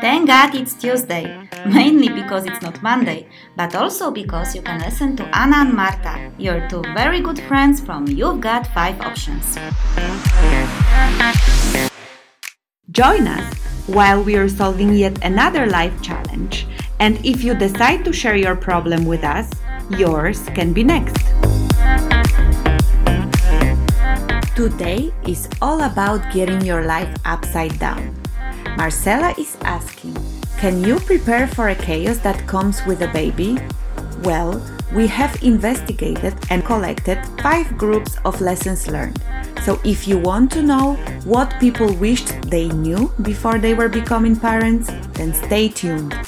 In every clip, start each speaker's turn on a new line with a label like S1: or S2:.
S1: Thank God it's Tuesday, mainly because it's not Monday, but also because you can listen to Anna and Marta, your two very good friends from You've Got 5 Options.
S2: Join us while we are solving yet another life challenge. And if you decide to share your problem with us, yours can be next. Today is all about getting your life upside down. Marcela is asking Can you prepare for a chaos that comes with a baby? Well, we have investigated and collected five groups of lessons learned. So if you want to know what people wished they knew before they were becoming parents, then stay tuned.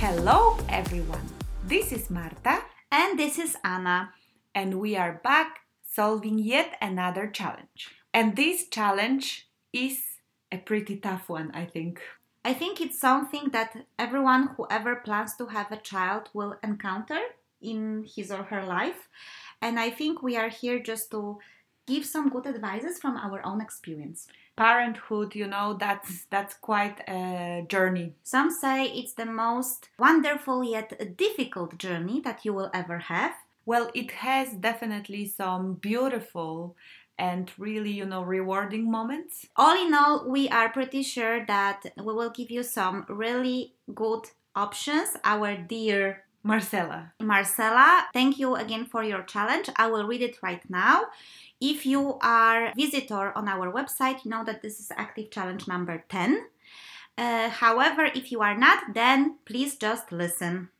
S2: Hello, everyone. This is Marta,
S1: And this is Anna.
S2: and we are back solving yet another challenge. And this challenge is a pretty tough one, I think.
S1: I think it's something that everyone who ever plans to have a child will encounter in his or her life. And I think we are here just to give some good advices from our own experience.
S2: Parenthood, you know, that's that's quite a journey.
S1: Some say it's the most wonderful yet difficult journey that you will ever have.
S2: Well, it has definitely some beautiful and really, you know, rewarding moments.
S1: All in all, we are pretty sure that we will give you some really good options. Our dear
S2: Marcela.
S1: Marcela, thank you again for your challenge. I will read it right now. If you are a visitor on our website, you know that this is active challenge number 10. Uh, however, if you are not, then please just listen.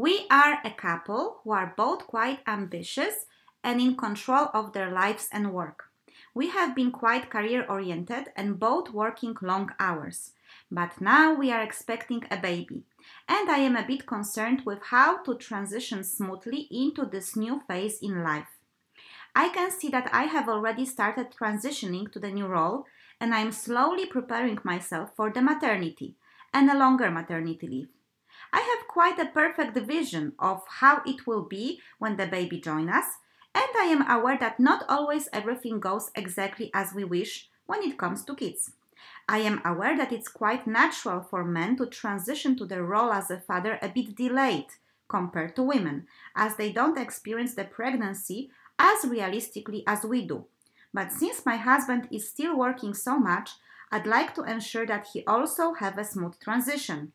S1: We are a couple who are both quite ambitious and in control of their lives and work. We have been quite career oriented and both working long hours. But now we are expecting a baby, and I am a bit concerned with how to transition smoothly into this new phase in life. I can see that I have already started transitioning to the new role, and I am slowly preparing myself for the maternity and a longer maternity leave. I have quite a perfect vision of how it will be when the baby joins us, and I am aware that not always everything goes exactly as we wish when it comes to kids. I am aware that it's quite natural for men to transition to the role as a father a bit delayed compared to women, as they don't experience the pregnancy as realistically as we do. But since my husband is still working so much, I'd like to ensure that he also have a smooth transition.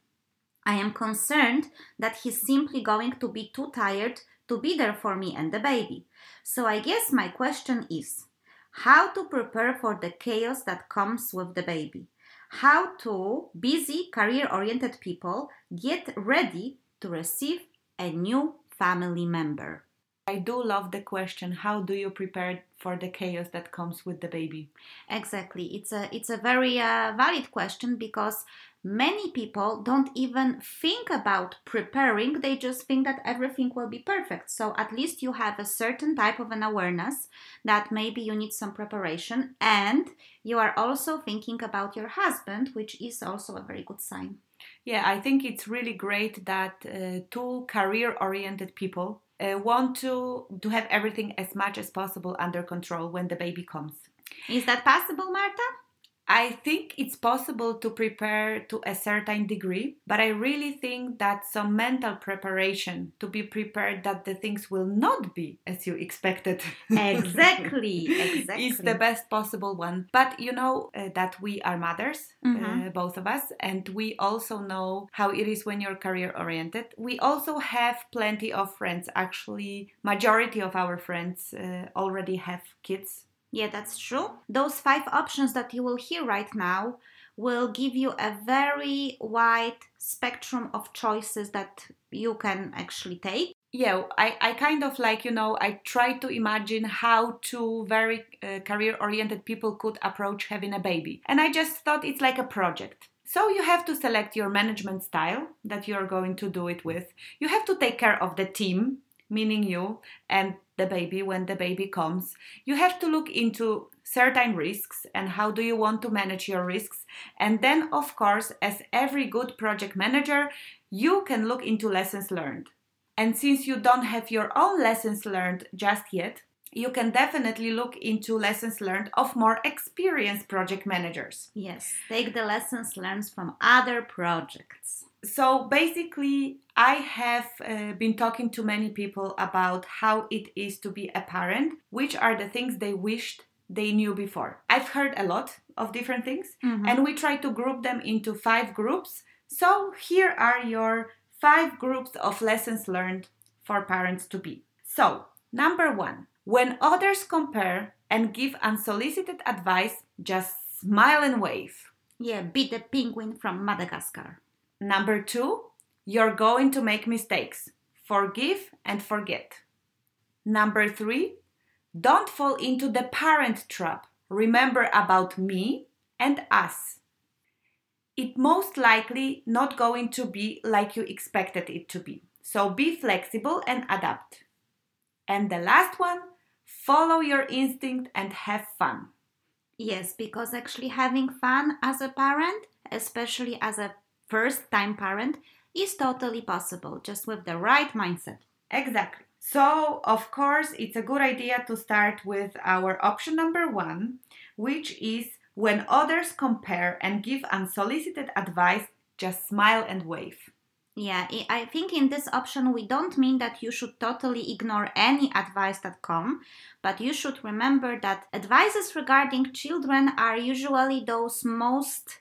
S1: I am concerned that he's simply going to be too tired to be there for me and the baby. So I guess my question is how to prepare for the chaos that comes with the baby? How to busy career oriented people get ready to receive a new family member?
S2: I do love the question how do you prepare for the chaos that comes with the baby?
S1: Exactly. It's a it's a very uh, valid question because many people don't even think about preparing. They just think that everything will be perfect. So at least you have a certain type of an awareness that maybe you need some preparation and you are also thinking about your husband, which is also a very good sign.
S2: Yeah, I think it's really great that uh, two career oriented people uh, want to to have everything as much as possible under control when the baby comes.
S1: Is that possible, Marta?
S2: I think it's possible to prepare to a certain degree, but I really think that some mental preparation to be prepared that the things will not be as you expected.
S1: Exactly, exactly.
S2: is the best possible one. But you know uh, that we are mothers, uh,
S1: Mhm.
S2: both of us, and we also know how it is when you're career oriented. We also have plenty of friends. Actually, majority of our friends uh, already have kids.
S1: Yeah, that's true. Those five options that you will hear right now will give you a very wide spectrum of choices that you can actually take.
S2: Yeah, I, I kind of like, you know, I try to imagine how two very uh, career oriented people could approach having a baby. And I just thought it's like a project. So you have to select your management style that you're going to do it with. You have to take care of the team, meaning you and the baby when the baby comes. You have to look into certain risks and how do you want to manage your risks. And then, of course, as every good project manager, you can look into lessons learned. And since you don't have your own lessons learned just yet, you can definitely look into lessons learned of more experienced project managers.
S1: Yes, take the lessons learned from other projects.
S2: So basically, I have uh, been talking to many people about how it is to be a parent, which are the things they wished they knew before. I've heard a lot of different things,
S1: Mhm.
S2: and we try to group them into five groups. So here are your five groups of lessons learned for parents to be. So, number one, when others compare and give unsolicited advice, just smile and wave.
S1: Yeah, be the penguin from Madagascar.
S2: Number two, you're going to make mistakes. Forgive and forget. Number three, don't fall into the parent trap. Remember about me and us. It most likely not going to be like you expected it to be. So be flexible and adapt. And the last one, follow your instinct and have fun.
S1: Yes, because actually having fun as a parent, especially as a first time parent, is totally possible just with the right mindset.
S2: Exactly. So, of course, it's a good idea to start with our option number one, which is when others compare and give unsolicited advice, just smile and wave.
S1: Yeah, I- think in this option we don't mean that you should totally ignore any advice that come, but you should remember that advices regarding children are usually those most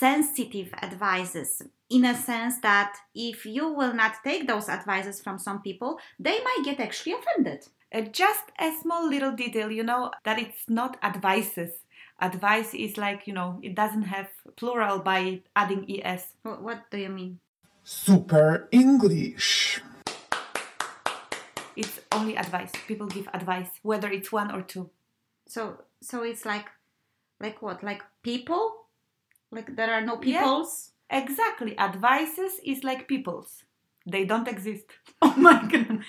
S1: sensitive advices in a sense that if you will not take those advices from some people, they might get actually offended.
S2: Uh, just a small little detail, you know, that it's not advices. Advice is like, you know, it doesn't have plural by adding es.
S1: What do you mean?
S3: Super English.
S2: It's only advice. People give advice, whether it's one or two.
S1: So so it's like like what? Like people? Like there are no
S2: Yeah.
S1: peoples?
S2: Exactly. Advices is like people's. They don't exist.
S1: Oh my god.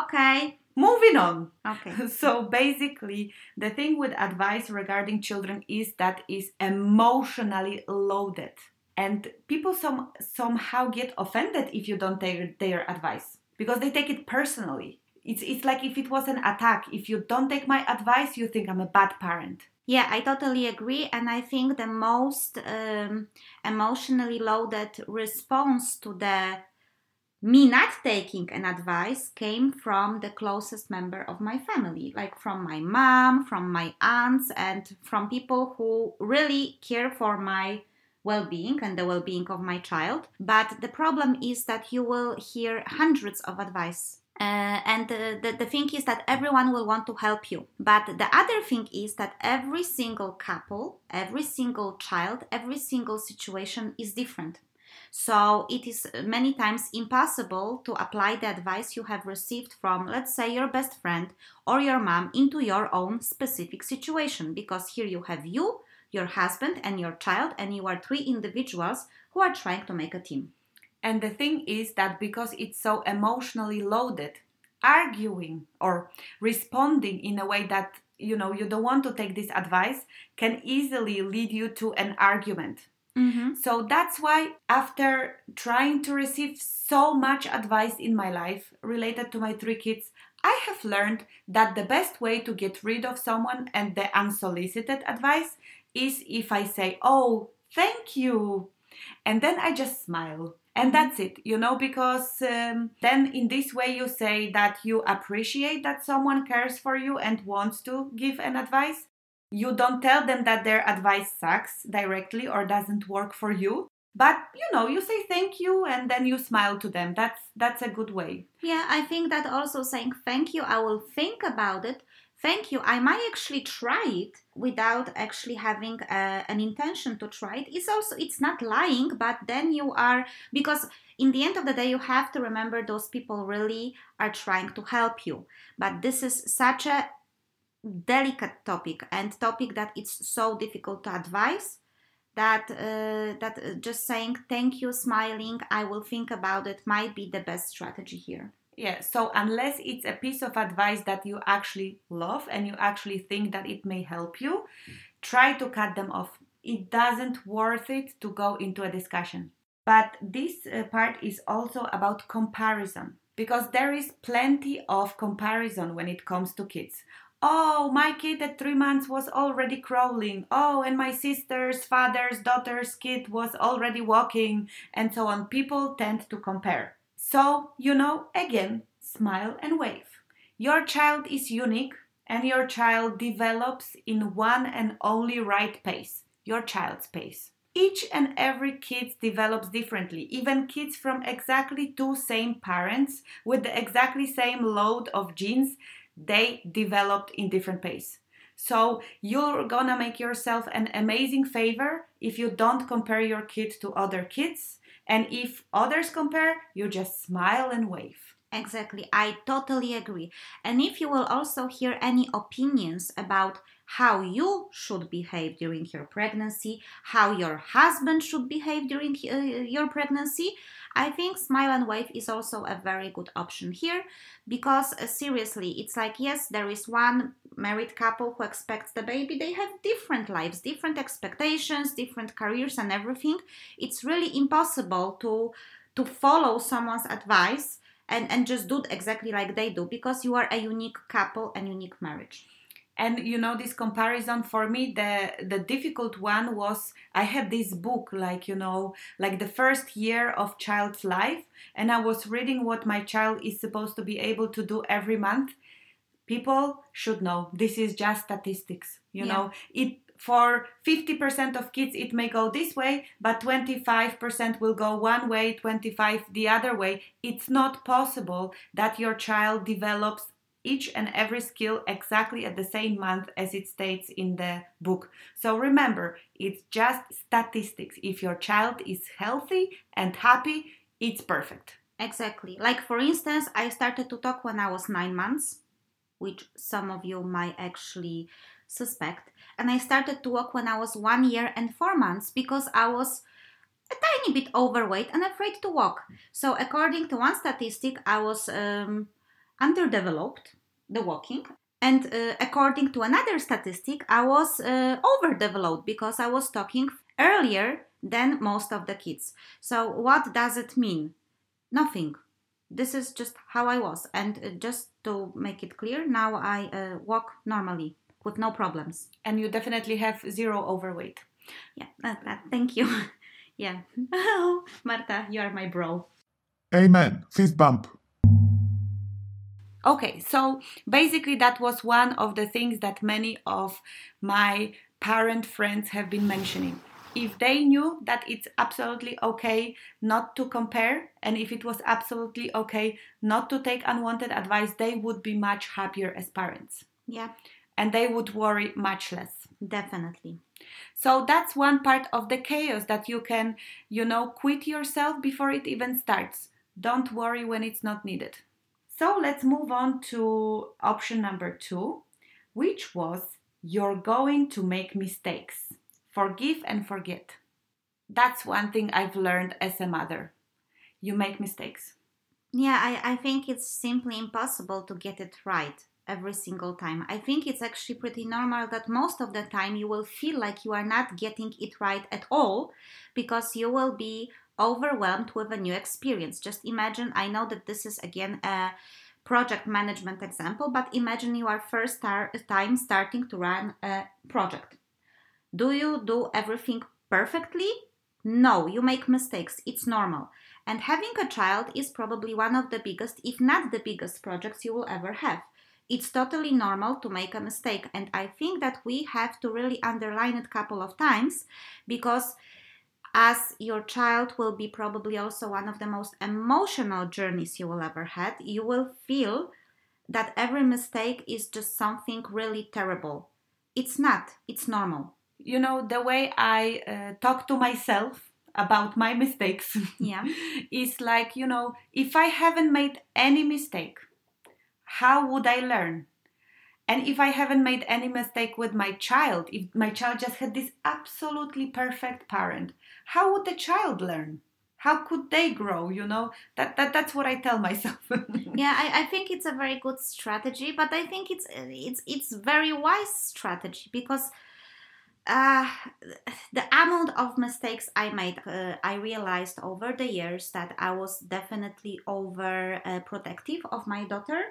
S1: okay.
S2: Moving on.
S1: Okay.
S2: So basically, the thing with advice regarding children is that is emotionally loaded, and people some somehow get offended if you don't take their advice because they take it personally. It's it's like if it was an attack. If you don't take my advice, you think I'm a bad parent.
S1: Yeah, I totally agree. And I think the most um, emotionally loaded response to the me not taking an advice came from the closest member of my family, like from my mom, from my aunts, and from people who really care for my well being and the well being of my child. But the problem is that you will hear hundreds of advice uh, and the, the, the thing is that everyone will want to help you. But the other thing is that every single couple, every single child, every single situation is different. So it is many times impossible to apply the advice you have received from, let's say, your best friend or your mom into your own specific situation because here you have you, your husband, and your child, and you are three individuals who are trying to make a team.
S2: And the thing is that because it's so emotionally loaded, arguing or responding in a way that you know you don't want to take this advice can easily lead you to an argument.
S1: Mm-hmm.
S2: So that's why, after trying to receive so much advice in my life related to my three kids, I have learned that the best way to get rid of someone and the unsolicited advice is if I say, Oh, thank you. And then I just smile. And that's it, you know, because um, then in this way you say that you appreciate that someone cares for you and wants to give an advice you don't tell them that their advice sucks directly or doesn't work for you but you know you say thank you and then you smile to them that's that's a good way
S1: Yeah, I think that also saying thank you, I will think about it. Thank you. I might actually try it without actually having uh, an intention to try it. It's also it's not lying, but then you are because in the end of the day you have to remember those people really are trying to help you. But this is such a delicate topic and topic that it's so difficult to advise that uh, that uh, just saying thank you smiling i will think about it might be the best strategy here
S2: yeah so unless it's a piece of advice that you actually love and you actually think that it may help you try to cut them off it doesn't worth it to go into a discussion but this uh, part is also about comparison because there is plenty of comparison when it comes to kids. Oh, my kid at three months was already crawling. Oh, and my sister's father's daughter's kid was already walking, and so on. People tend to compare. So, you know, again, smile and wave. Your child is unique, and your child develops in one and only right pace your child's pace. Each and every kid develops differently. Even kids from exactly two same parents with the exactly same load of genes, they developed in different pace. So you're gonna make yourself an amazing favor if you don't compare your kid to other kids. And if others compare, you just smile and wave.
S1: Exactly, I totally agree. And if you will also hear any opinions about how you should behave during your pregnancy, how your husband should behave during uh, your pregnancy, I think Smile and Wave is also a very good option here because uh, seriously, it's like yes, there is one married couple who expects the baby, they have different lives, different expectations, different careers, and everything. It's really impossible to to follow someone's advice and, and just do exactly like they do because you are a unique couple and unique marriage
S2: and you know this comparison for me the the difficult one was i had this book like you know like the first year of child's life and i was reading what my child is supposed to be able to do every month. People should know this is just statistics you yeah. know. It for 50% of kids it may go this way but 25% will go one way 25 the other way. It's not possible that your child develops each and every skill exactly at the same month as it states in the book. So remember, it's just statistics. If your child is healthy and happy, it's perfect.
S1: Exactly. Like for instance, I started to talk when I was 9 months, which some of you might actually suspect, and I started to walk when I was 1 year and 4 months because I was a tiny bit overweight and afraid to walk. So according to one statistic, I was um, underdeveloped, the walking. And uh, according to another statistic, I was uh, overdeveloped because I was talking earlier than most of the kids. So, what does it mean? Nothing. This is just how I was. And uh, just to make it clear, now I uh, walk normally with no problems.
S2: And you definitely have zero overweight.
S1: Yeah, thank you. yeah. Marta, you are my bro.
S3: Amen. Fist bump.
S2: Okay, so basically, that was one of the things that many of my parent friends have been mentioning. If they knew that it's absolutely okay not to compare, and if it was absolutely okay not to take unwanted advice, they would be much happier as parents.
S1: Yeah.
S2: And they would worry much less.
S1: Definitely.
S2: So that's one part of the chaos that you can, you know, quit yourself before it even starts. Don't worry when it's not needed. So let's move on to option number two, which was you're going to make mistakes. Forgive and forget. That's one thing I've learned as a mother. You make mistakes.
S1: Yeah, I, I think it's simply impossible to get it right every single time. I think it's actually pretty normal that most of the time you will feel like you are not getting it right at all because you will be overwhelmed with a new experience. Just imagine, I know that this is again a project management example, but imagine you are first tar- time starting to run a project. Do you do everything perfectly? No, you make mistakes. It's normal. And having a child is probably one of the biggest, if not the biggest, projects you will ever have. It's totally normal to make a mistake. And I think that we have to really underline it a couple of times because as your child will be probably also one of the most emotional journeys you will ever had you will feel that every mistake is just something really terrible. It's not. It's normal.
S2: You know the way i uh, talk to myself about my mistakes
S1: yeah.
S2: is like you know if i haven't made any mistake how would i learn? And if I haven't made any mistake with my child, if my child just had this absolutely perfect parent, how would the child learn? How could they grow? You know, that, that that's what I tell myself.
S1: yeah, I, I think it's a very good strategy, but I think it's it's it's very wise strategy because uh, the amount of mistakes I made, uh, I realized over the years that I was definitely over uh, protective of my daughter.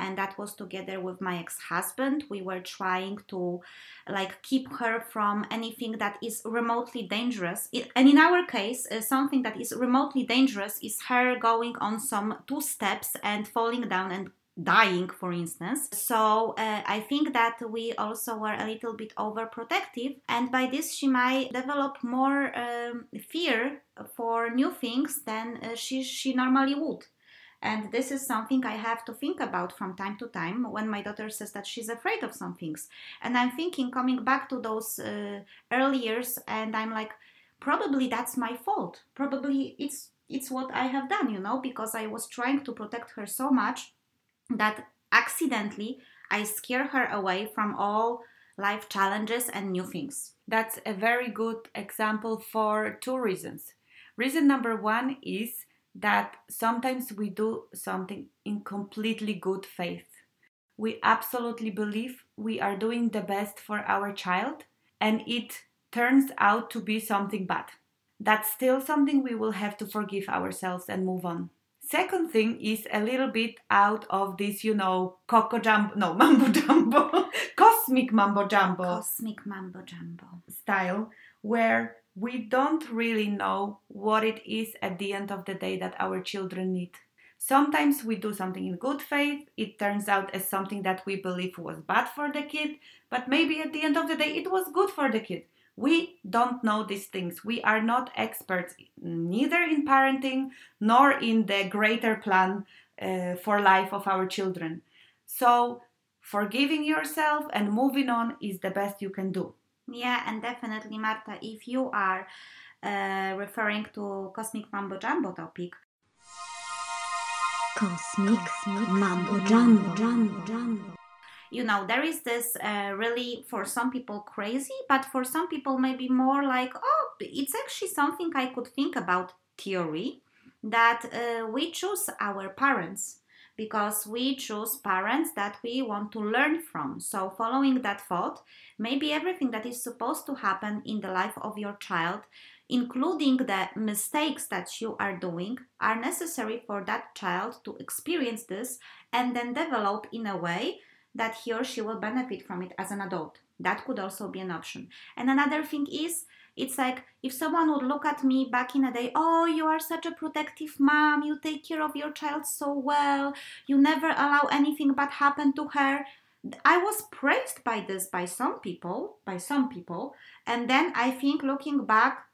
S1: And that was together with my ex husband. We were trying to like keep her from anything that is remotely dangerous. And in our case, uh, something that is remotely dangerous is her going on some two steps and falling down and dying, for instance. So uh, I think that we also were a little bit overprotective, and by this she might develop more um, fear for new things than uh, she she normally would. And this is something I have to think about from time to time when my daughter says that she's afraid of some things. And I'm thinking, coming back to those uh, early years, and I'm like, probably that's my fault. Probably it's it's what I have done, you know, because I was trying to protect her so much that accidentally I scare her away from all life challenges and new things.
S2: That's a very good example for two reasons. Reason number one is that sometimes we do something in completely good faith. We absolutely believe we are doing the best for our child, and it turns out to be something bad. That's still something we will have to forgive ourselves and move on. Second thing is a little bit out of this, you know, Coco Jumbo, no, Mambo Jumbo, Cosmic Mambo Jumbo.
S1: Cosmic Mambo Jumbo.
S2: Style, where we don't really know what it is at the end of the day that our children need. Sometimes we do something in good faith, it turns out as something that we believe was bad for the kid, but maybe at the end of the day it was good for the kid. We don't know these things. We are not experts neither in parenting nor in the greater plan uh, for life of our children. So, forgiving yourself and moving on is the best you can do.
S1: Yeah, and definitely, Marta, if you are uh, referring to Cosmic Mambo Jumbo topic,
S4: Cosmic, Cosmic Mambo Jumbo. Jumbo Jumbo.
S1: You know there is this uh, really for some people crazy but for some people maybe more like oh it's actually something i could think about theory that uh, we choose our parents because we choose parents that we want to learn from. So, following that thought, maybe everything that is supposed to happen in the life of your child, including the mistakes that you are doing, are necessary for that child to experience this and then develop in a way that he or she will benefit from it as an adult. That could also be an option. And another thing is, it's like if someone would look at me back in a day, oh, you are such a protective mom, you take care of your child so well, you never allow anything bad happen to her. I was praised by this by some people, by some people, and then I think looking back,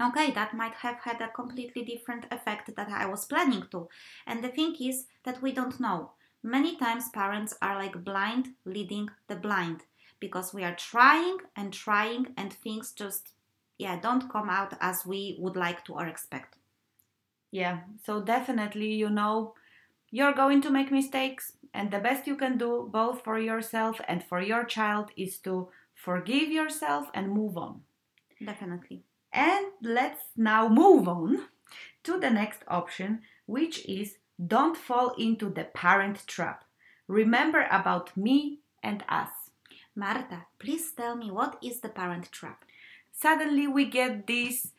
S1: okay, that might have had a completely different effect that I was planning to. And the thing is that we don't know. Many times parents are like blind leading the blind because we are trying and trying and things just yeah don't come out as we would like to or expect.
S2: Yeah, so definitely you know you're going to make mistakes and the best you can do both for yourself and for your child is to forgive yourself and move on.
S1: Definitely.
S2: And let's now move on to the next option, which is don't fall into the parent trap. Remember about me and us.
S1: Marta, please tell me what is the parent trap?
S2: Suddenly we get this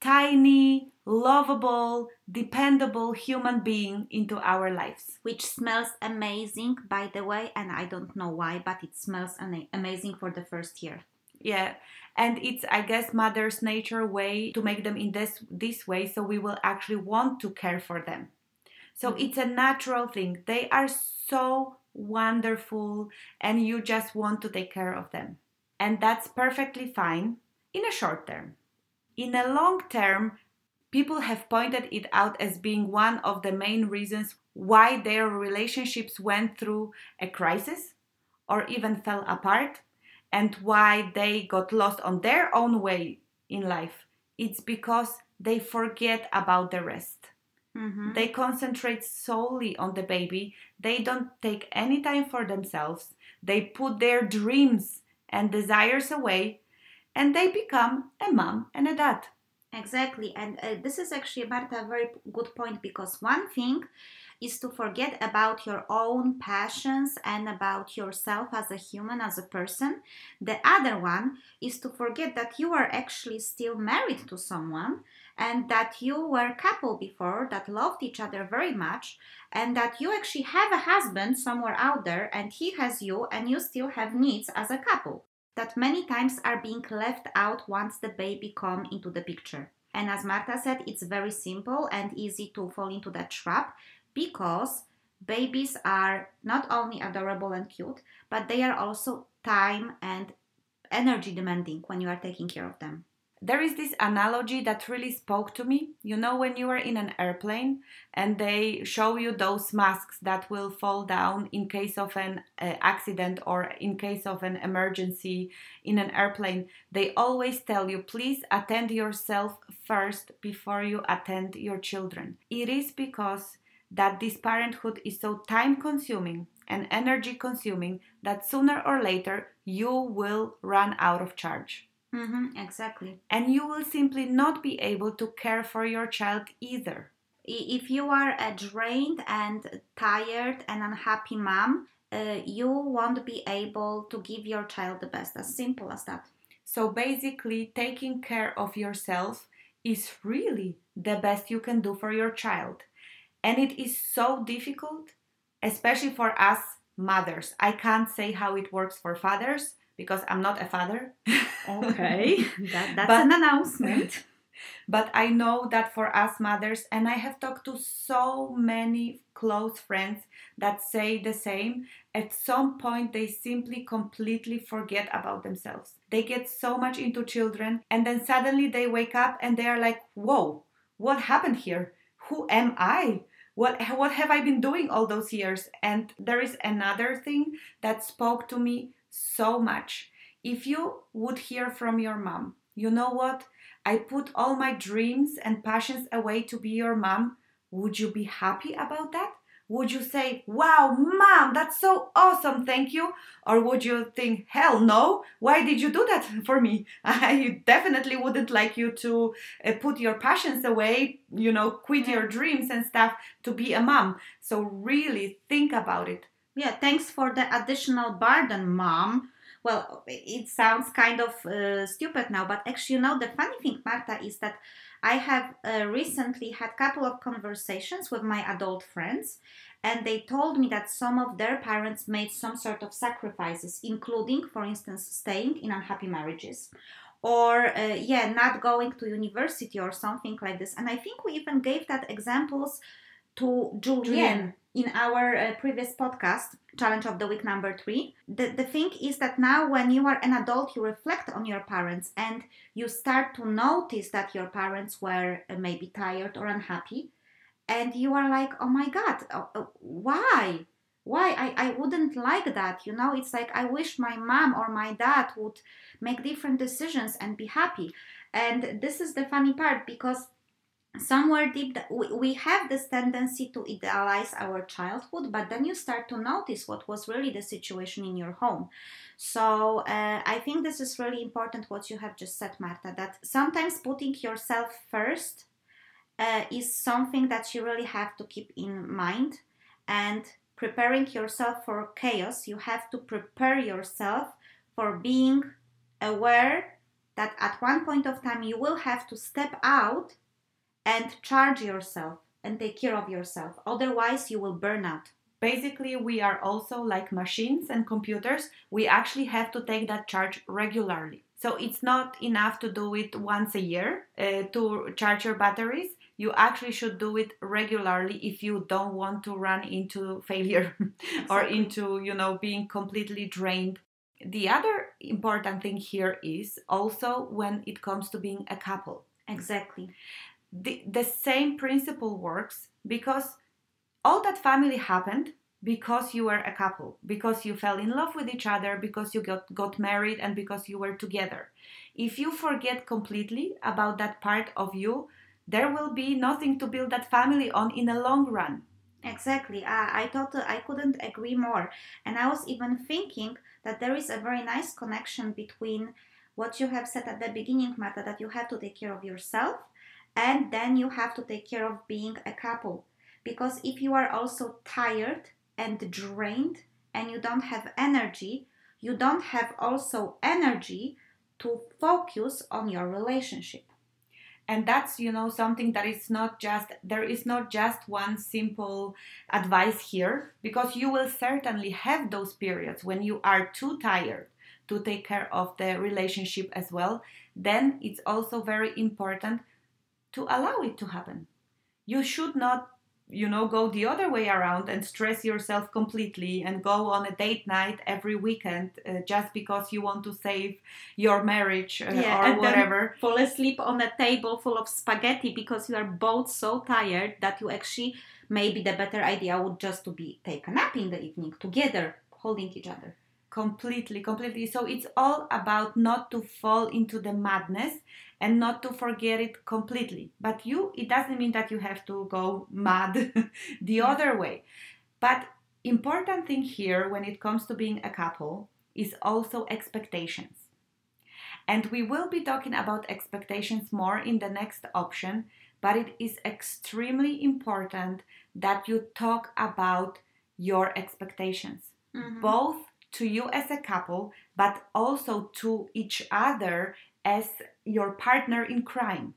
S2: tiny, lovable, dependable human being into our lives.
S1: Which smells amazing, by the way, and I don't know why, but it smells amazing for the first year.
S2: Yeah, and it's I guess mother's nature way to make them in this this way, so we will actually want to care for them. So mm-hmm. it's a natural thing. They are so wonderful and you just want to take care of them. And that's perfectly fine in a short term. In a long term, people have pointed it out as being one of the main reasons why their relationships went through a crisis or even fell apart and why they got lost on their own way in life. It's because they forget about the rest. Mm-hmm. They concentrate solely on the baby. They don't take any time for themselves. They put their dreams and desires away and they become a mom and a dad.
S1: Exactly. And uh, this is actually, Marta, a very good point because one thing is to forget about your own passions and about yourself as a human, as a person. The other one is to forget that you are actually still married to someone and that you were a couple before that loved each other very much and that you actually have a husband somewhere out there and he has you and you still have needs as a couple that many times are being left out once the baby come into the picture. And as marta said it's very simple and easy to fall into that trap because babies are not only adorable and cute but they are also time and energy demanding when you are taking care of them
S2: there is this analogy that really spoke to me. You know, when you are in an airplane and they show you those masks that will fall down in case of an uh, accident or in case of an emergency in an airplane, they always tell you, please attend yourself first before you attend your children. It is because that this parenthood is so time consuming and energy consuming that sooner or later you will run out of charge.
S1: Mm-hmm, exactly.
S2: And you will simply not be able to care for your child either.
S1: If you are a drained and tired and unhappy mom, uh, you won't be able to give your child the best. As simple as that.
S2: So basically, taking care of yourself is really the best you can do for your child. And it is so difficult, especially for us mothers. I can't say how it works for fathers because I'm not a father.
S1: Okay, that, that's but, an announcement.
S2: But I know that for us mothers, and I have talked to so many close friends that say the same, at some point they simply completely forget about themselves. They get so much into children, and then suddenly they wake up and they are like, Whoa, what happened here? Who am I? What, what have I been doing all those years? And there is another thing that spoke to me so much. If you would hear from your mom, you know what? I put all my dreams and passions away to be your mom. Would you be happy about that? Would you say, Wow, mom, that's so awesome, thank you? Or would you think, Hell no, why did you do that for me? I definitely wouldn't like you to uh, put your passions away, you know, quit your dreams and stuff to be a mom. So, really think about it.
S1: Yeah, thanks for the additional burden, mom. Well, it sounds kind of uh, stupid now, but actually, you know, the funny thing, Marta, is that I have uh, recently had a couple of conversations with my adult friends, and they told me that some of their parents made some sort of sacrifices, including, for instance, staying in unhappy marriages or uh, yeah not going to university or something like this. And i think we even gave that examples to Julian in our uh, previous podcast, Challenge of the Week number three. The, the thing is that now, when you are an adult, you reflect on your parents and you start to notice that your parents were uh, maybe tired or unhappy. And you are like, oh my God, uh, uh, why? Why? I, I wouldn't like that. You know, it's like I wish my mom or my dad would make different decisions and be happy. And this is the funny part because somewhere deep we have this tendency to idealize our childhood but then you start to notice what was really the situation in your home. So uh, i think this is really important what you have just said marta that sometimes putting yourself first uh, is something that you really have to keep in mind and preparing yourself for chaos you have to prepare yourself for being aware that at one point of time you will have to step out and charge yourself and take care of yourself. Otherwise, you will burn out.
S2: Basically, we are also like machines and computers. We actually have to take that charge regularly. So it's not enough to do it once a year uh, to charge your batteries. You actually should do it regularly if you don't want to run into failure or into, you know, being completely drained. The other important thing here is also when it comes to being a couple.
S1: Exactly
S2: the, the same principle works because all that family happened because you were a couple, because you fell in love with each other, because you got, got married, and because you were together. If you forget completely about that part of you, there will be nothing to build that family on in the long run.
S1: Exactly. I, I thought I couldn't agree more. And I was even thinking that there is a very nice connection between what you have said at the beginning, Marta, that you have to take care of yourself and then you have to take care of being a couple because if you are also tired and drained and you don't have energy, you don't have also energy to focus on your relationship.
S2: and that's you know something that is not just there is not just one simple advice here because you will certainly have those periods when you are too tired to take care of the relationship as well then it's also very important to allow it to happen. You should not you know go the other way around and stress yourself completely and go on a date night every weekend uh, just because you want to save your marriage uh, or
S1: and
S2: whatever.
S1: fall asleep on a table full of spaghetti because you are both so tired that you actually maybe the better idea would just to be take a nap in the evening together, holding each other.
S2: completely completely. So it's all about not to fall into the madness and not to forget it completely. But you it doesn't mean that you have to go mad the other way. But important thing here when it comes to being a couple is also expectations. And we will be talking about expectations more in the next option but it is extremely important that you talk about your expectations mm-hmm. both to you as a couple, but also to each other as your partner in crime.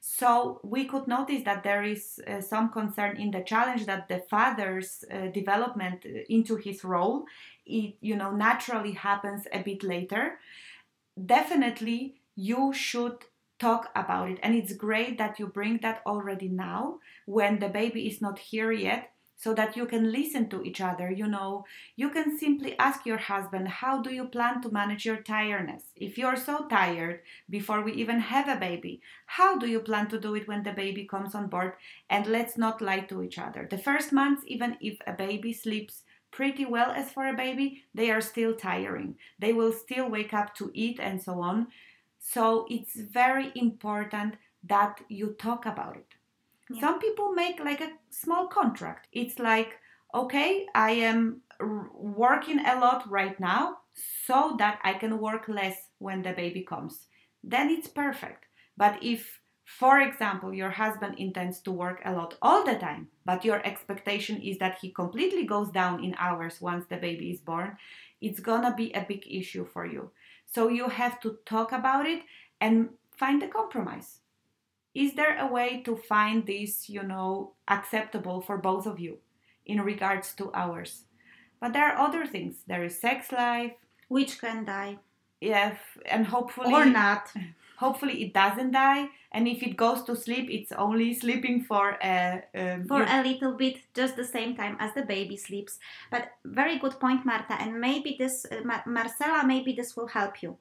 S2: So we could notice that there is uh, some concern in the challenge that the father's uh, development into his role, it you know naturally happens a bit later. Definitely, you should talk about it, and it's great that you bring that already now when the baby is not here yet so that you can listen to each other. You know, you can simply ask your husband, How do you plan to manage your tiredness? If you're so tired before we even have a baby, how do you plan to do it when the baby comes on board? And let's not lie to each other. The first months, even if a baby sleeps pretty well as for a baby, they are still tiring. They will still wake up to eat and so on. So it's very important that you talk about it.
S1: Yeah.
S2: Some people make like a small contract. It's like, okay, I am working a lot right now so that I can work less when the baby comes. Then it's perfect. But if, for example, your husband intends to work a lot all the time, but your expectation is that he completely goes down in hours once the baby is born, it's gonna be a big issue for you. So you have to talk about it and find a compromise is there a way to find this you know acceptable for both of you in regards to hours but there are other things. There is sex life.
S1: Which can die.
S2: Yeah and hopefully
S1: or not.
S2: hopefully it doesn't die. And if it goes to sleep it's only sleeping for a um,
S1: for a little bit just the same time as the baby sleeps. But very good point marta and maybe this uh, Mar- marcela maybe this will help you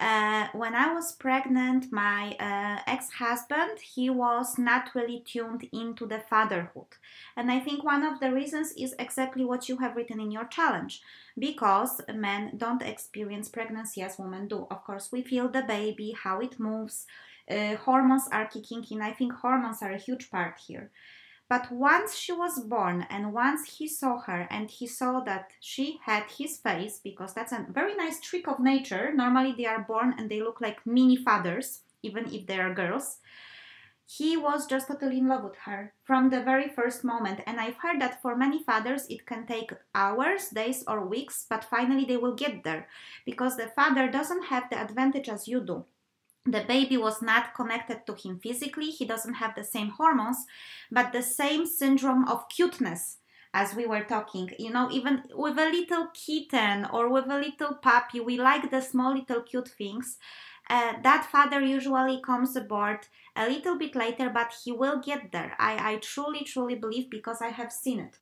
S1: uh, when I was pregnant, my uh, ex husband, he was not really tuned into the fatherhood. And I think one of the reasons is exactly what you have written in your challenge because men don't experience pregnancy as women do. Of course, we feel the baby, how it moves, uh, hormones are kicking in. I think hormones are a huge part here. But once she was born and once he saw her and he saw that she had his face, because that's a very nice trick of nature. Normally they are born and they look like mini fathers, even if they are girls. He was just totally in love with her from the very first moment. And I've heard that for many fathers it can take hours, days, or weeks, but finally they will get there because the father doesn't have the advantage as you do the baby was not connected to him physically he doesn't have the same hormones but the same syndrome of cuteness as we were talking. You know even with a little kitten or with a little puppy we like the small little cute things. Uh, that father usually comes aboard a little bit later but he will get there. I, I truly truly believe because i have seen it.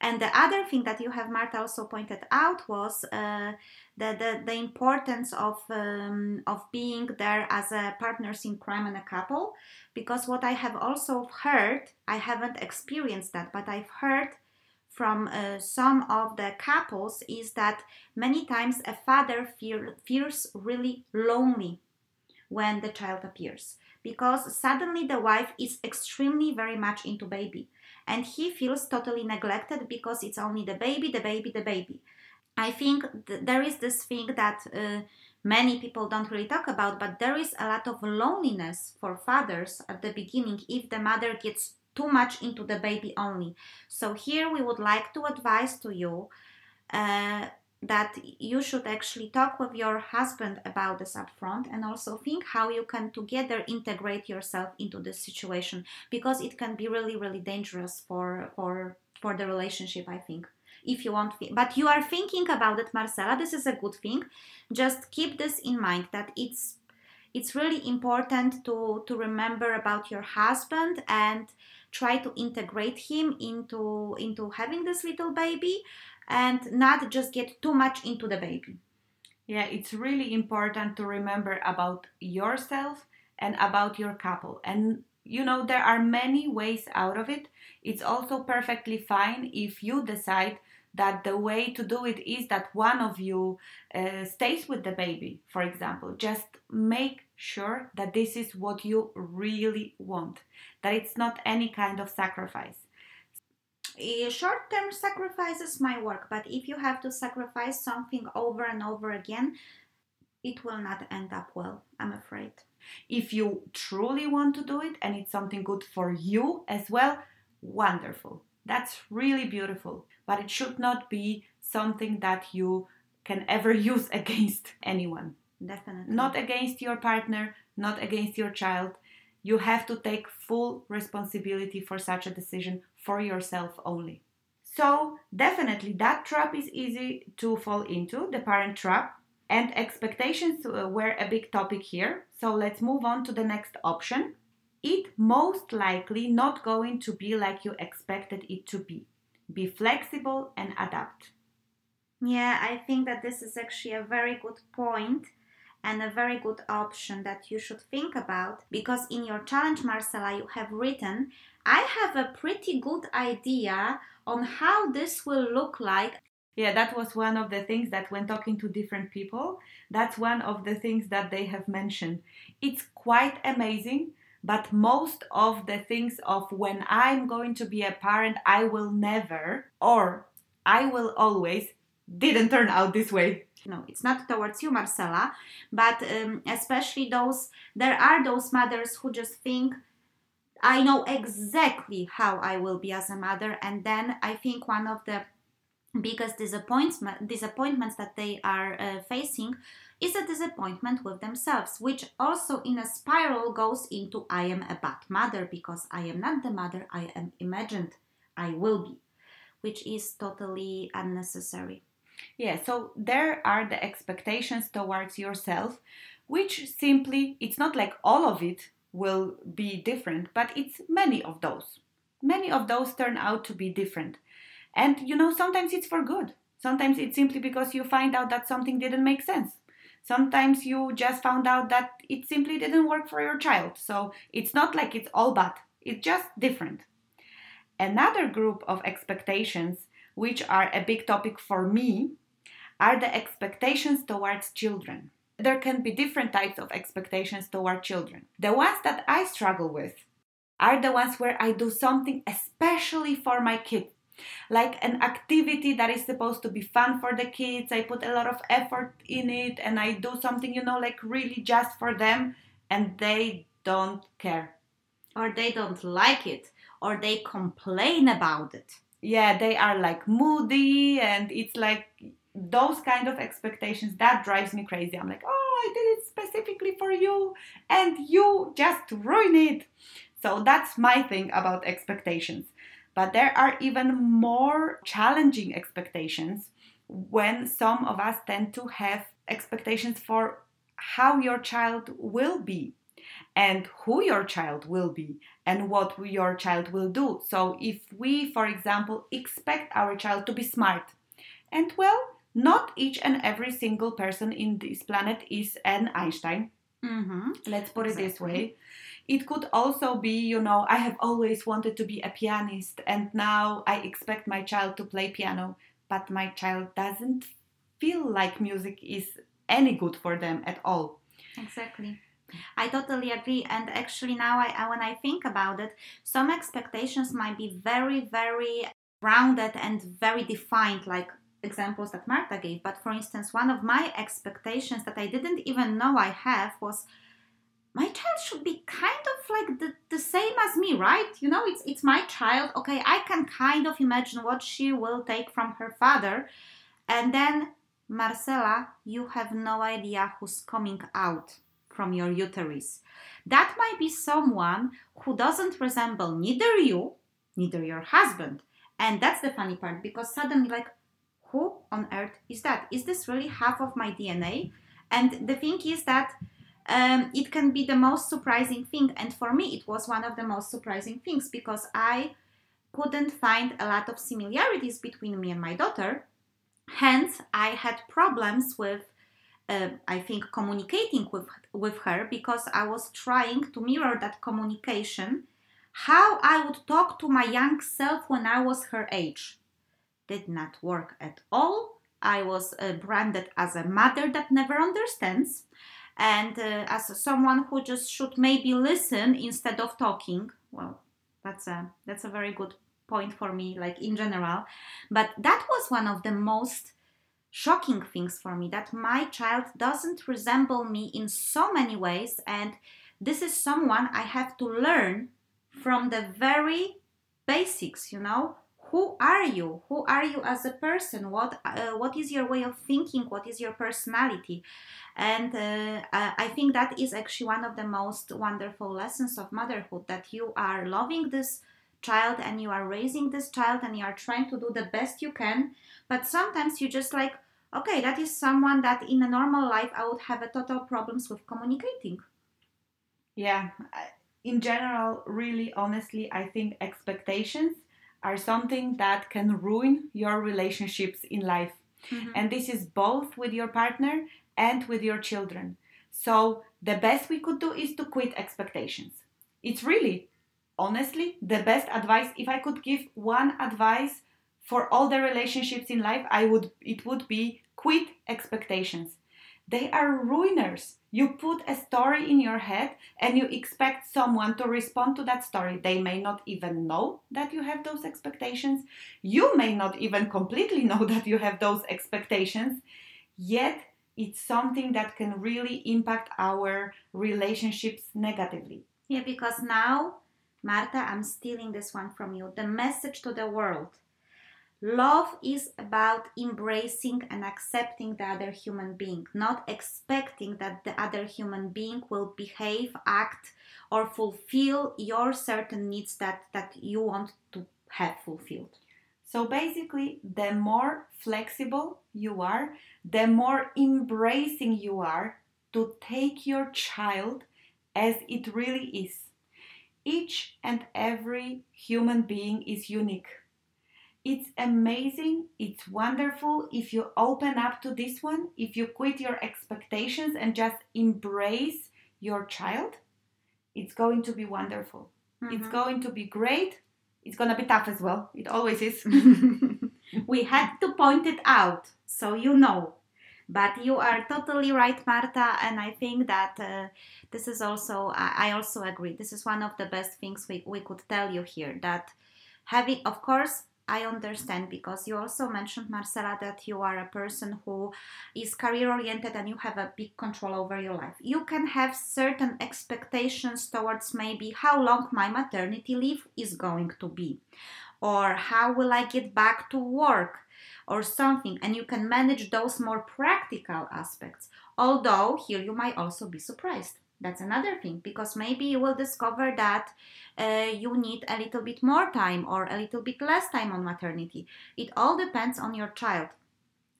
S1: And the other thing that you have marta also pointed out was uh, the, the, the importance of um, of being there as a partners in crime and a couple because what i have also heard i haven't experienced that but i've heard from uh, some of the couples is that many times a father feel, feels really lonely when the child appears because suddenly the wife is extremely very much into baby and he feels totally neglected because it's only the baby the baby the baby I think th- there is this thing that uh, many people don't really talk about, but there is a lot of loneliness for fathers at the beginning if the mother gets too much into the baby only. So here we would like to advise to you uh, that you should actually talk with your husband about this upfront and also think how you can together integrate yourself into this situation because it can be really really dangerous for for for the relationship i think if you want but you are thinking about it marcela this is a good thing just keep this in mind that it's it's really important to to remember about your husband and try to integrate him into into having this little baby and not just get too much into the baby.
S2: Yeah, it's really important to remember about yourself and about your couple. And you know, there are many ways out of it. It's also perfectly fine if you decide that the way to do it is that one of you uh, stays with the baby, for example. Just make sure that this is what you really want, that it's not any kind of sacrifice
S1: short term sacrifices might work, but if you have to sacrifice something over and over again, it will not end up well, I'm afraid.
S2: If you truly want to do it and it's something good for you as well, wonderful. That's really beautiful. But it should not be something that you can ever use against anyone.
S1: Definitely.
S2: Not against your partner, not against your child. You have to take full responsibility for such a decision for yourself only. So, definitely, that trap is easy to fall into the parent trap, and expectations uh, were a big topic here. So, let's move on to the next option. It most likely not going to be like you expected it to be. Be flexible and adapt.
S1: Yeah, I think that this is actually a very good point and a very good option that you should think about because in your challenge, Marcela, you have written, I have a pretty good idea on how this will look like.
S2: Yeah, that was one of the things that when talking to different people, that's one of the things that they have mentioned. It's quite amazing, but most of the things of when I'm going to be a parent, I will never or I will always didn't turn out this way.
S1: No it's not towards you marcela but um, especially those there are those mothers who just think i know exactly how i will be as a mother and then i think one of the biggest disappointments disappointments that they are uh, facing is a disappointment with themselves which also in a spiral goes into i am a bad mother because i am not the mother i am imagined i will be which is totally unnecessary
S2: yeah, so there are the expectations towards yourself, which simply, it's not like all of it will be different, but it's many of those. Many of those turn out to be different. And you know, sometimes it's for good. Sometimes it's simply because you find out that something didn't make sense. Sometimes you just found out that it simply didn't work for your child. So it's not like it's all bad, it's just different. Another group of expectations which are a big topic for me, are the expectations towards children. There can be different types of expectations toward children. The ones that I struggle with are the ones where I do something especially for my kids, like an activity that is supposed to be fun for the kids. I put a lot of effort in it and I do something, you know, like really just for them, and they don't care.
S1: Or they don't like it, or they complain about it.
S2: Yeah they are like moody and it's like those kind of expectations that drives me crazy. I'm like oh i did it specifically for you and you just ruin it. So that's my thing about expectations but there are even more challenging expectations when some of us tend to have expectations for how your child will be and who your child will be and what your child will do. So, if we, for example, expect our child to be smart, and well, not each and every single person in this planet is an Einstein.
S1: Mm-hmm.
S2: Let's put exactly. it this way. It could also be, you know, I have always wanted to be a pianist, and now I expect my child to play piano, but my child doesn't feel like music is any good for them at all.
S1: Exactly. I totally agree. And actually, now I, when I think about it, some expectations might be very, very rounded and very defined, like examples that Marta gave. But for instance, one of my expectations that I didn't even know I have was my child should be kind of like the, the same as me, right? You know, it's it's my child. Okay, I can kind of imagine what she will take from her father. And then Marcela, you have no idea who's coming out from your uterus. That might be someone who doesn't resemble neither you, neither your husband. And that's the funny part because suddenly, like, who on earth is that? Is this really half of my DNA? And the thing is that um, it can be the most surprising thing. And for me, it was one of the most surprising things because I couldn't find a lot of similarities between me and my daughter. Hence, I had problems with, uh, I think, communicating with, with her because I was trying to mirror that communication, how I would talk to my young self when I was her age. Did not work at all. I was uh, branded as a mother that never understands and uh, as someone who just should maybe listen instead of talking well that's a that's a very good point for me like in general. But that was one of the most shocking things for me that my child doesn't resemble me in so many ways. And this is someone i have to learn from the very basics you know who are you? Who are you as a person? What uh, what is your way of thinking? What is your personality? And uh, i think that is actually one of the most wonderful lessons of motherhood that you are loving this child and you are raising this child and you are trying to do the best you can. But sometimes you just like okay that is someone that in a normal life i would have a total problems with communicating.
S2: Yeah in general really honestly i think expectations are something that can ruin your relationships in life. Mm-hmm. And this is both with your partner and with your children. So, the best we could do is to quit expectations. It's really, honestly, the best advice. If I could give one advice for all the relationships in life, I would it would be quit expectations. They are ruiners. You put a story in your head and you expect someone to respond to that story. They may not even know that you have those expectations. You may not even completely know that you have those expectations. Yet, it's something that can really impact our relationships negatively.
S1: Yeah, because now, Marta, I'm stealing this one from you. The message to the world Love is about embracing and accepting the other human being, not expecting that the other human being will behave, act, or fulfill your certain needs that, that you want to have fulfilled.
S2: So basically, the more flexible you are, the more embracing you are to take your child as it really is. Each and every human being is unique it's amazing, it's wonderful if you open up to this one, if you quit your expectations and just embrace your child, it's going to be wonderful. Mm-hmm. It's going to be great. It's going to be tough as well. It always is.
S1: we had to point it out so you know. But you are totally right, Marta, and I think that uh, this is also, I also agree, this is one of the best things we, we could tell you here that having, of course, I understand because you also mentioned, Marcela, that you are a person who is career oriented and you have a big control over your life. You can have certain expectations towards maybe how long my maternity leave is going to be, or how will I get back to work, or something, and you can manage those more practical aspects. Although, here you might also be surprised that's another thing because maybe you will discover that uh, you need a little bit more time or a little bit less time on maternity. It all depends on your child,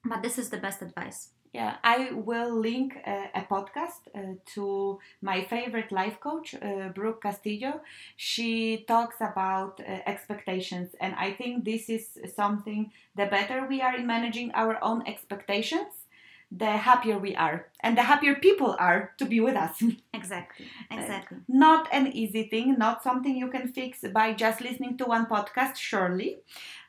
S1: but this is the best advice.
S2: Yeah, I will link uh, a podcast uh, to my favorite life coach, uh, Brooke Castillo. She talks about uh, expectations, and I think this is something the better we are in managing our own expectations, the happier we are and the happier people are to be with us.
S1: Exactly. Exactly.
S2: Not an easy thing, not something you can fix by just listening to one podcast, surely,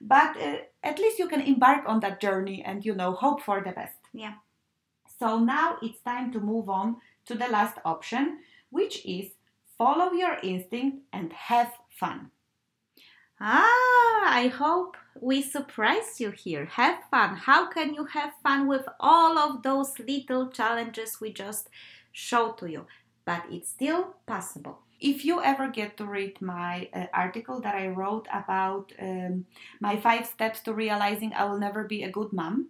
S2: but uh, at least you can embark on that journey and, you know, hope for the best.
S1: Yeah.
S2: So now it's time to move on to the last option, which is follow your instinct and have fun.
S1: Ah, I hope we surprised you here. Have fun. How can you have fun with all of those little challenges we just showed to you? but it's still possible.
S2: If you ever get to read my uh, article that I wrote about um, my five steps to realizing I will never be a good mom,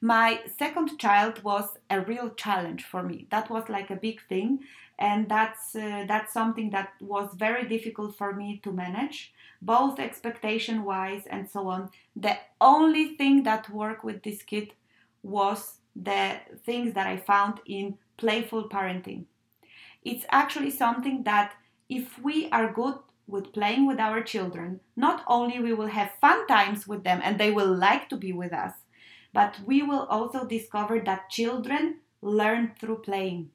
S2: my second child was a real challenge for me. That was like a big thing, and that's uh, that's something that was very difficult for me to manage, both expectation wise and so on. The only thing that worked with this kid was the things that I found in playful parenting. It's actually something that if we are good with playing with our children, not only we will have fun times with them and they will like to be with us, but we will also discover that children learn through playing.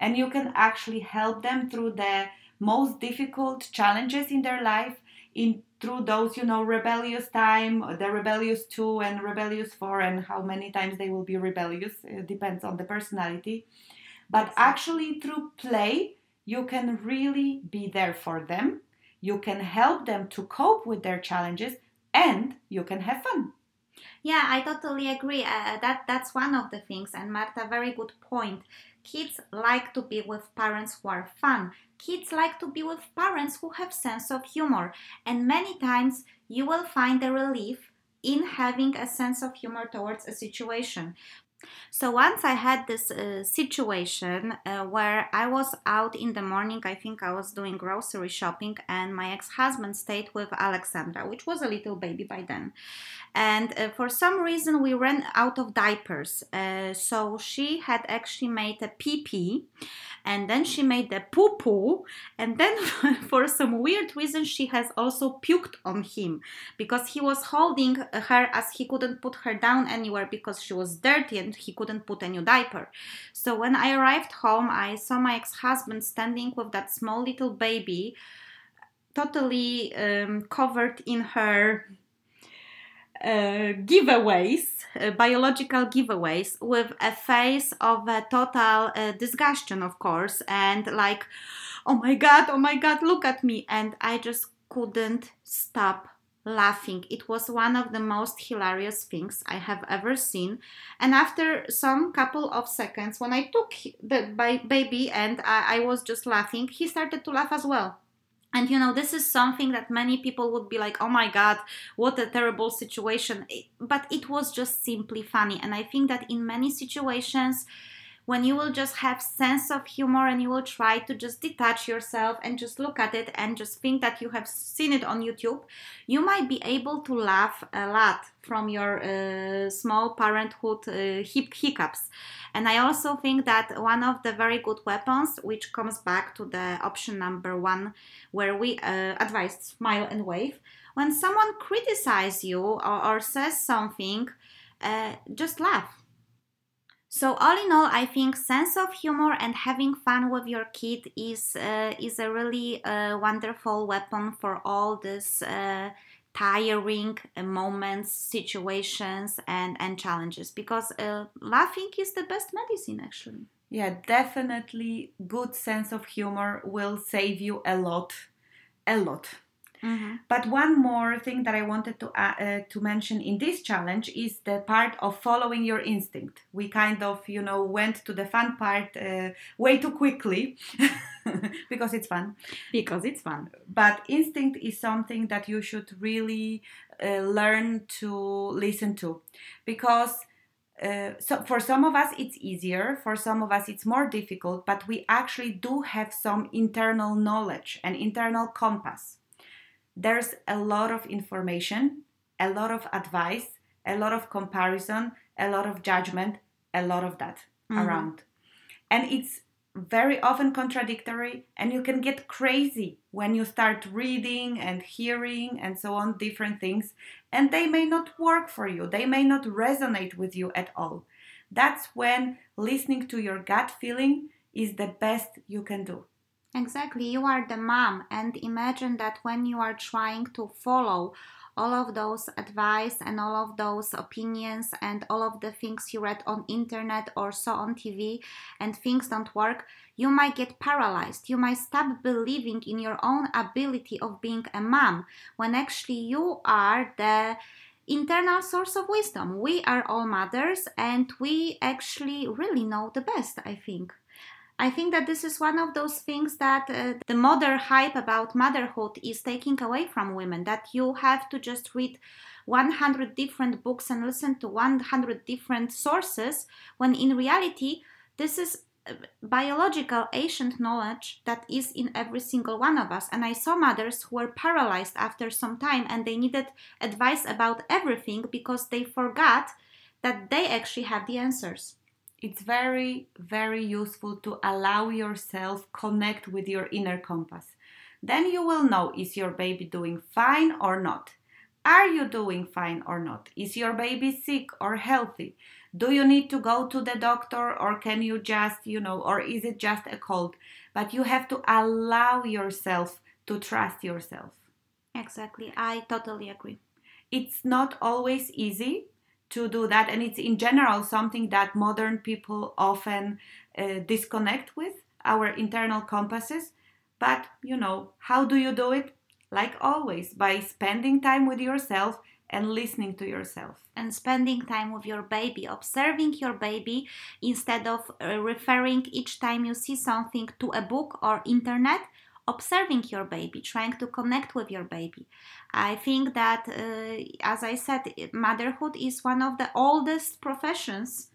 S2: And you can actually help them through the most difficult challenges in their life in through those you know rebellious time uh, the rebellious 2 and rebellious 4 and how many times they will be rebellious it depends on the personality. But actually through play you can really be there for them. You can help them to cope with their challenges and you can have fun
S1: yeah i totally agree. Uh, that that's one of the things. And marta very good point. Kids like to be with parents who are fun. Kids like to be with parents who have sense of humor. And many times you will find a relief in having a sense of humor towards a situation so once I had this uh, situation uh, where I was out in the morning, I think I was doing grocery shopping, and my ex husband stayed with Alexandra, which was a little baby by then. And uh, for some reason, we ran out of diapers. Uh, so she had actually made a pee pee, and then she made the poo poo, and then for some weird reason, she has also puked on him because he was holding her as he couldn't put her down anywhere because she was dirty and he couldn't put a new diaper. So when I arrived home, I saw my ex husband standing with that small little baby, totally um, covered in her. Uh, giveaways, uh, biological giveaways, with a face of a total uh, disgustion, of course, and like, oh my god, oh my god, look at me. And I just couldn't stop laughing. It was one of the most hilarious things I have ever seen. And after some couple of seconds, when I took the baby and I, I was just laughing, he started to laugh as well. And you know, this is something that many people would be like, oh my God, what a terrible situation. But it was just simply funny. And I think that in many situations, when you will just have sense of humor and you will try to just detach yourself and just look at it and just think that you have seen it on youtube you might be able to laugh a lot from your uh, small parenthood uh, hiccups. And i also think that one of the very good weapons which comes back to the option number one where we uh, advise smile and wave when someone criticizes you or, or says something uh, just laugh so all in all, I think sense of humor and having fun with your kid is uh, is a really uh, wonderful weapon for all these uh, tiring uh, moments, situations, and and challenges. Because uh, laughing is the best medicine, actually.
S2: Yeah, definitely. Good sense of humor will save you a lot, a lot. Mm-hmm. But one more thing that I wanted to uh, uh, to mention in this challenge is the part of following your instinct. We kind of, you know, went to the fun part uh, way too quickly because it's fun.
S1: Because it's fun.
S2: But instinct is something that you should really uh, learn to listen to because. Uh, so for some of us it's easier for some of us it's more difficult but we actually do have some internal knowledge and internal compass there's a lot of information, a lot of advice, a lot of comparison, a lot of judgment, a lot of that mm-hmm. around. And it's very often contradictory, and you can get crazy when you start reading and hearing and so on different things, and they may not work for you, they may not resonate with you at all. That's when listening to your gut feeling is the best you can do.
S1: Exactly, you are the mom, and imagine that when you are trying to follow all of those advice and all of those opinions and all of the things you read on internet or saw on TV and things don't work, you might get paralyzed. You might stop believing in your own ability of being a mom when actually you are the internal source of wisdom. We are all mothers and we actually really know the best, I think. I think that this is one of those things that uh, the modern hype about motherhood is taking away from women. That you have to just read 100 different books and listen to 100 different sources, when in reality, this is uh, biological ancient knowledge that is in every single one of us. And I saw mothers who were paralyzed after some time and they needed advice about everything because they forgot that they actually have the answers
S2: it's very very useful to allow yourself connect with your inner compass. Then you will know is your baby doing fine or not? Are you doing fine or not? Is your baby sick or healthy? Do you need to go to the doctor or can you just you know or is it just a cold? But you have to allow yourself to trust yourself.
S1: Exactly. I totally agree.
S2: It's not always easy to do that. And it's in general something that modern people often uh, disconnect with our internal compasses. But you know how do you do it? Like always by spending time with yourself and listening to yourself.
S1: And spending time with your baby observing your baby instead of uh, referring each time you see something to a book or internet observing your baby, trying to connect with your baby. I think that, uh, as I said, motherhood is one of the oldest professions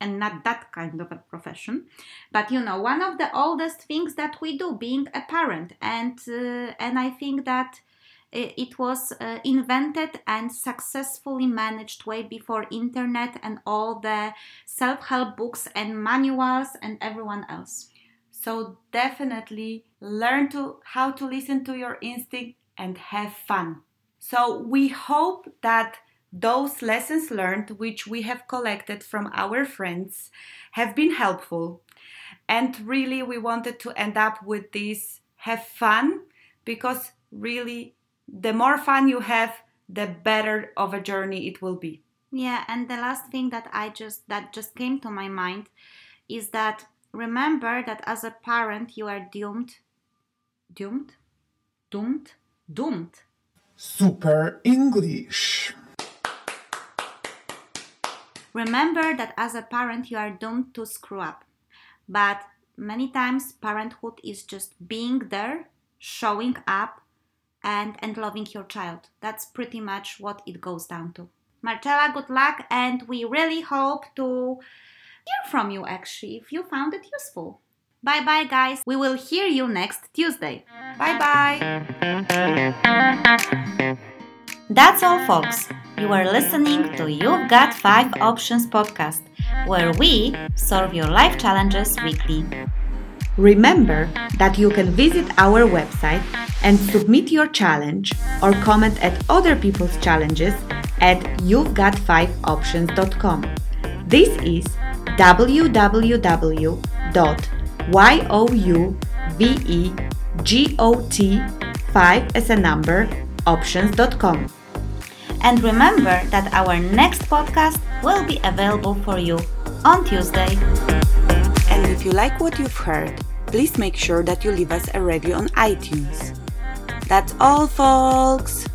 S1: and not that kind of a profession but you know one of the oldest things that we do being a parent and uh, and i think that it was uh, invented and successfully managed way before internet and all the self-help books and manuals and everyone else
S2: so definitely learn to how to listen to your instinct and have fun. So we hope that those lessons learned which we have collected from our friends have been helpful. And really we wanted to end up with this have fun because really the more fun you have the better of a journey it will be.
S1: Yeah, and the last thing that I just that just came to my mind is that remember that as a parent you are doomed. Doomed? Doomed? Doomed.
S3: Super english.
S1: Remember that as a parent you are doomed to screw up. But many times parenthood is just being there showing up and and loving your child. That's pretty much what it goes down to. Marcela good luck and we really hope to hear from you actually if you found it useful. Bye bye, guys. We will hear you next Tuesday.
S2: Bye bye.
S1: That's all, folks. You are listening to You've Got 5 Options podcast, where we solve your life challenges weekly.
S2: Remember that you can visit our website and submit your challenge or comment at other people's challenges at you'vegotfiveoptions.com. This is www.youvegot5 as a number options.com.
S1: And remember that our next podcast will be available for you on Tuesday.
S2: And if you like what you've heard, please make sure that you leave us a review on iTunes. That's all, folks.